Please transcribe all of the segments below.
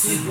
Seed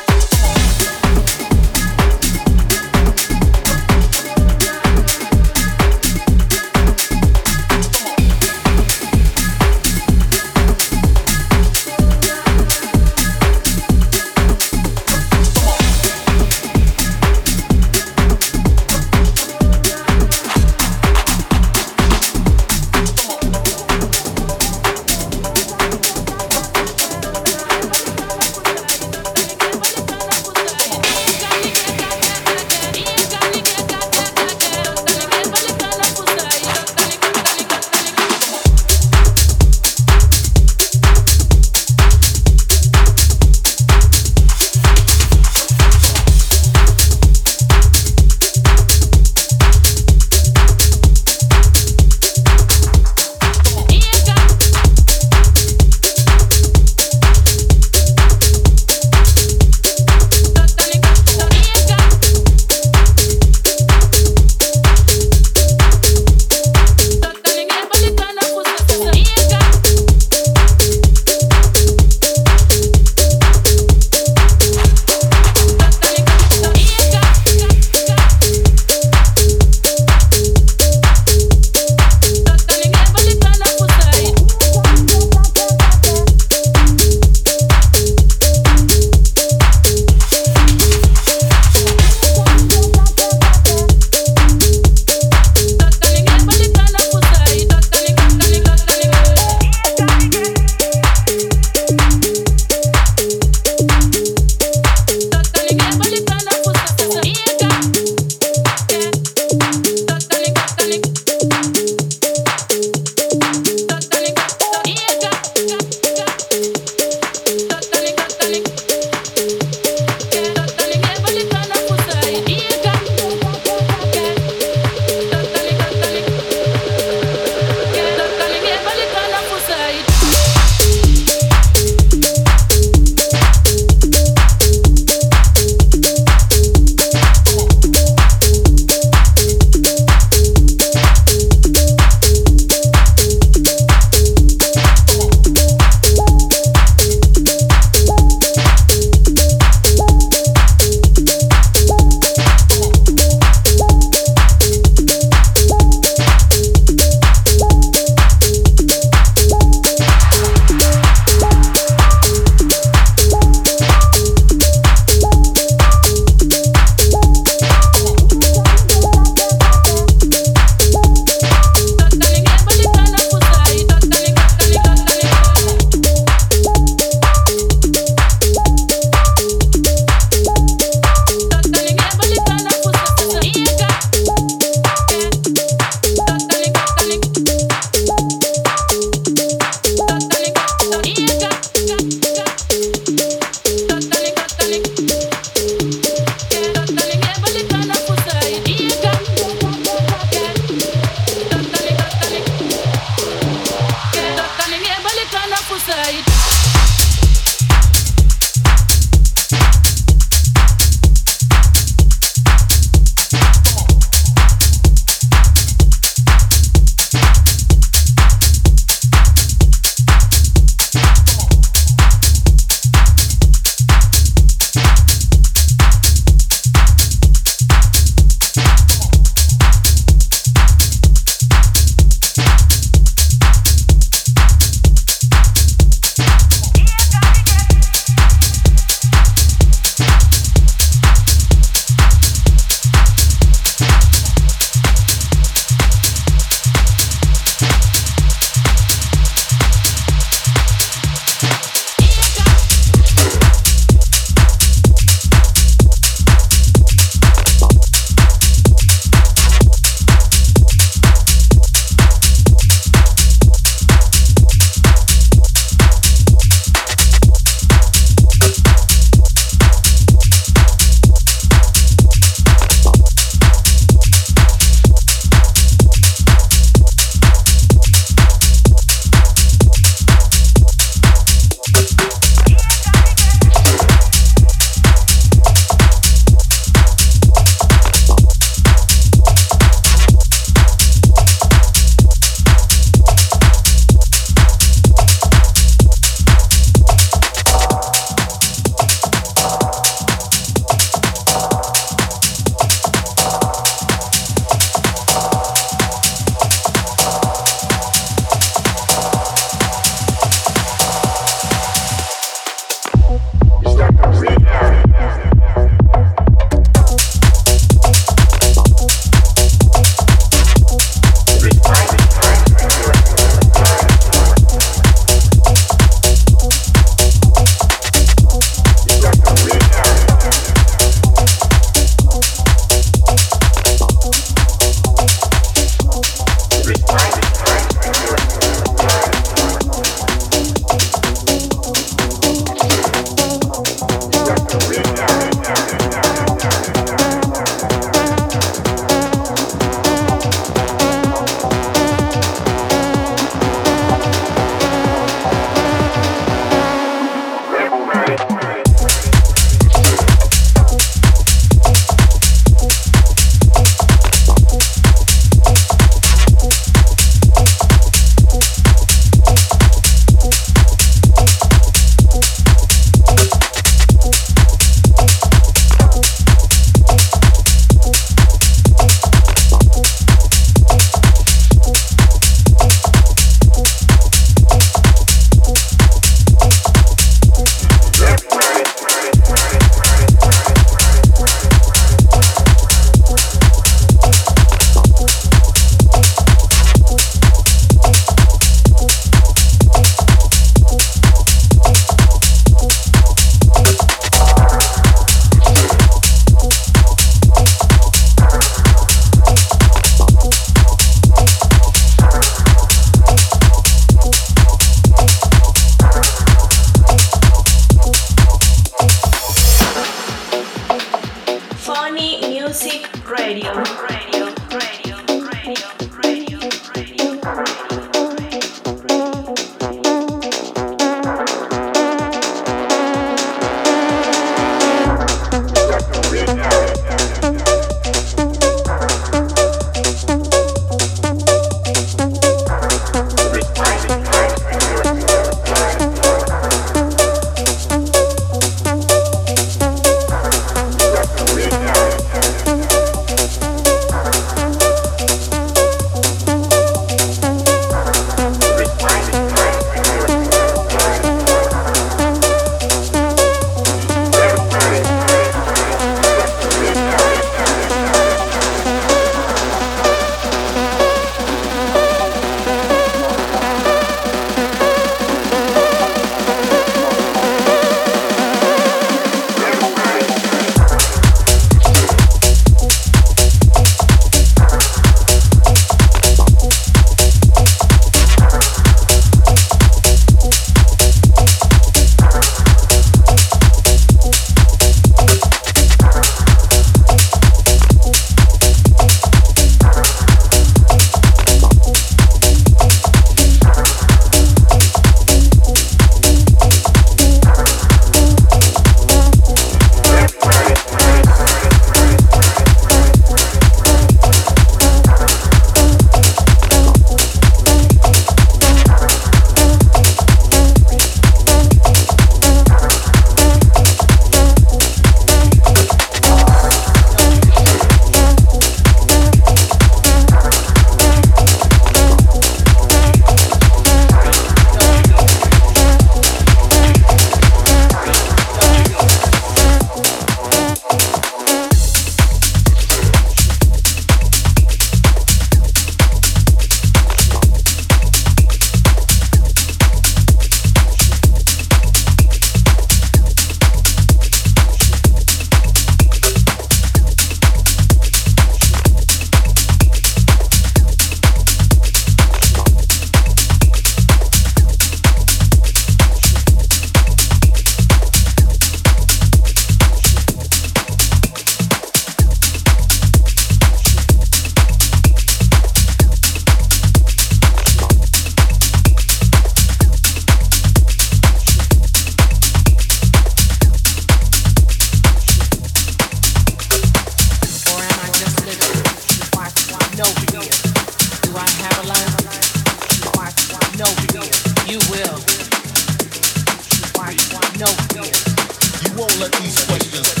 let these flavors.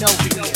No.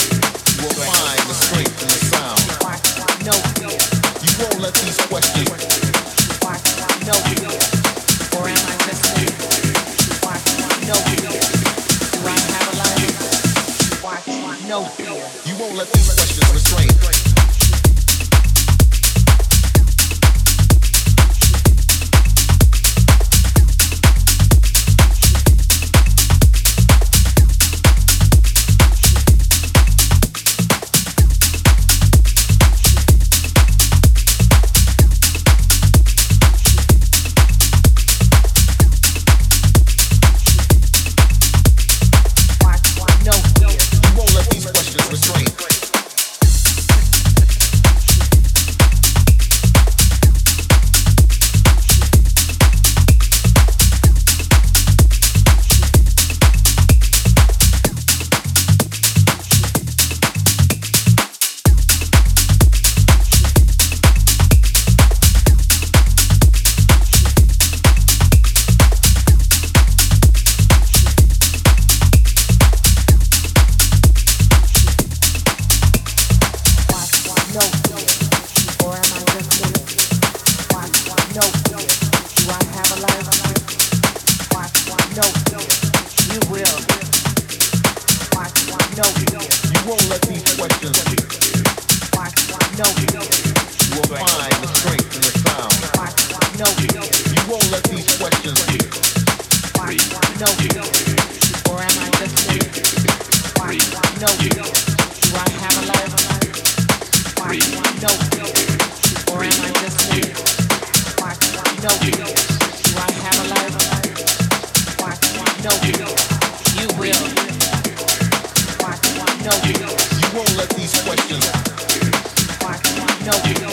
No. you. Won't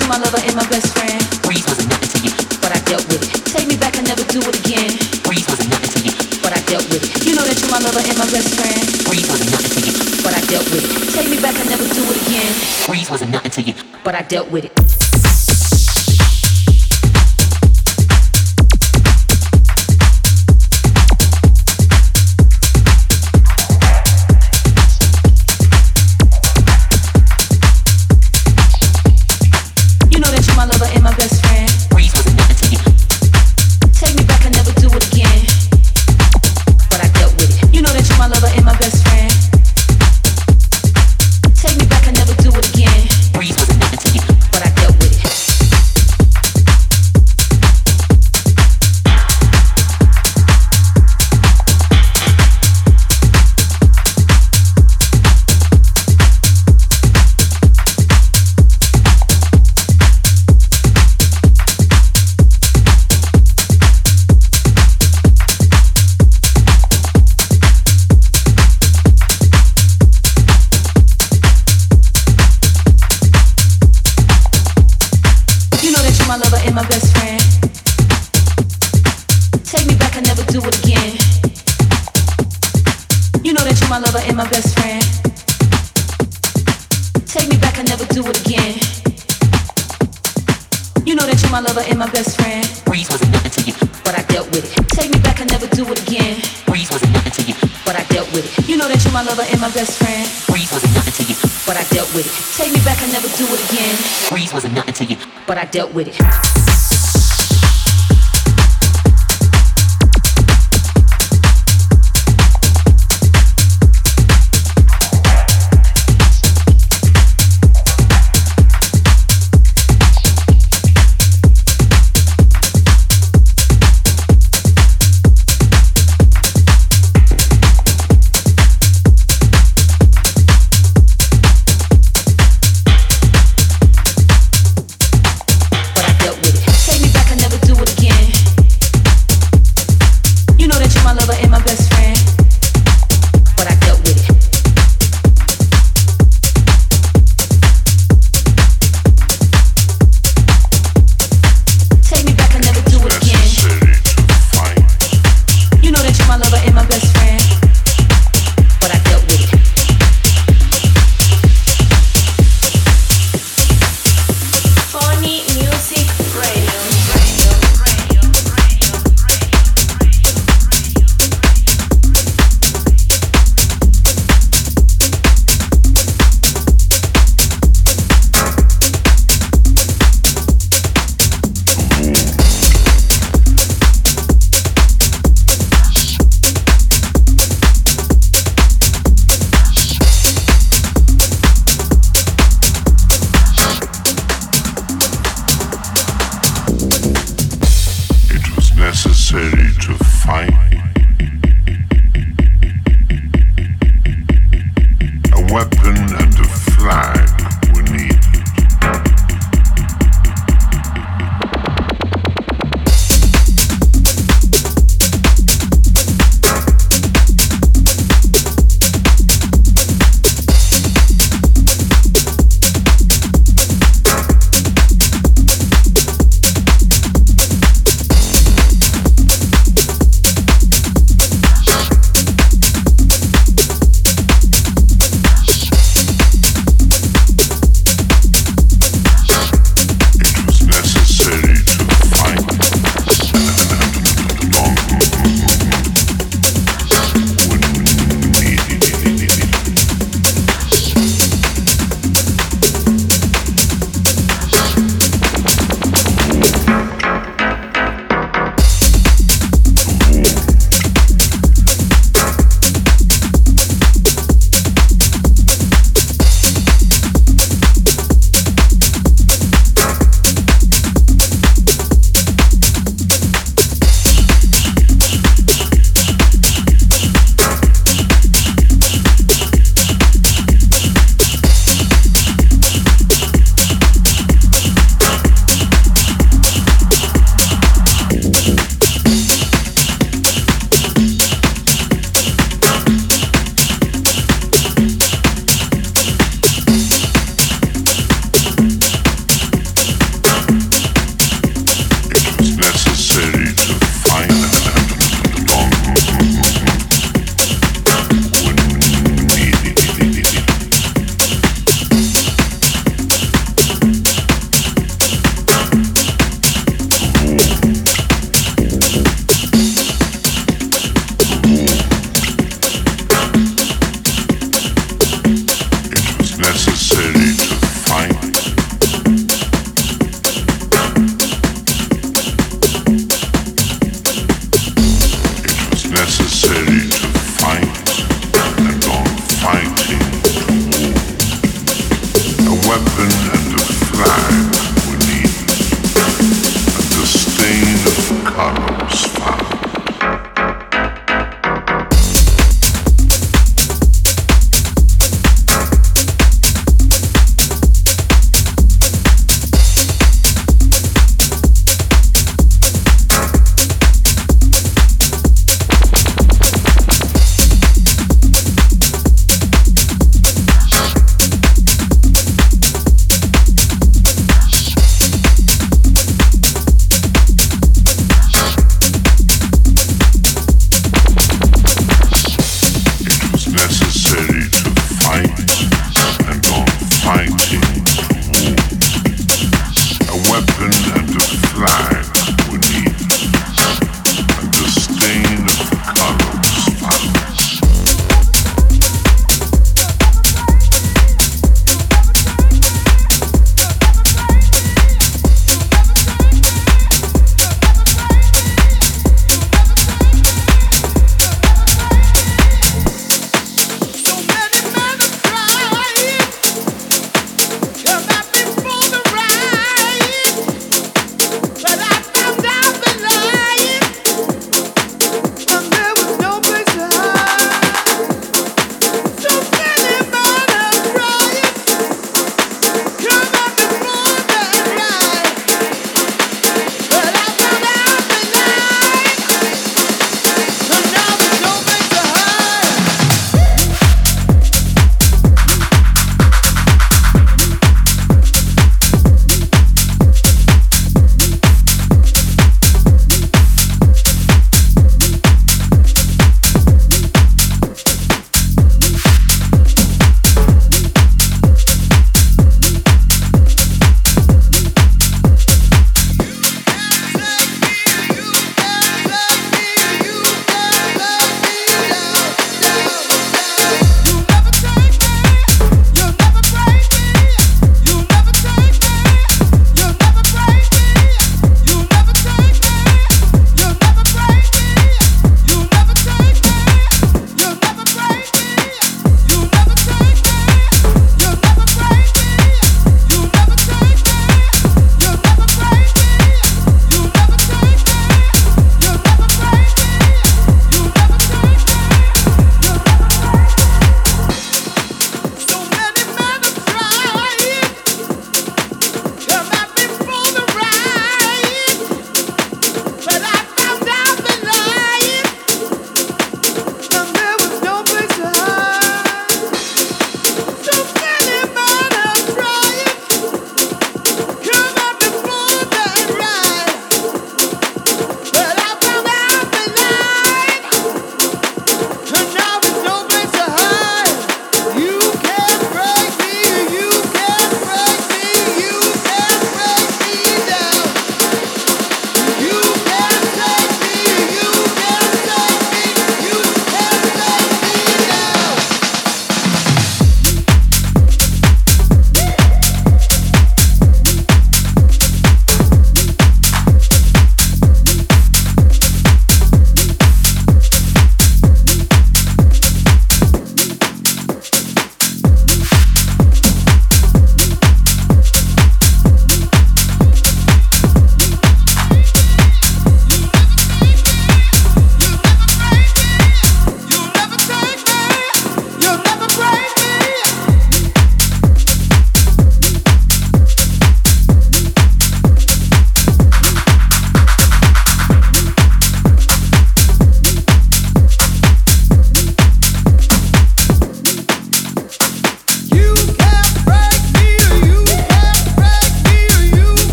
you're my lover and my best friend. Breeze wasn't nothing to you, but I dealt with it. Take me back, I never do it again. Breeze wasn't nothing to you, but I dealt with it. You know that you're my lover and my best friend. Breeze wasn't nothing to you, but I dealt with it. Take me back, I never do it again. Breeze wasn't nothing to you, but I dealt with it.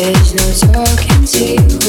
There's no talking to you.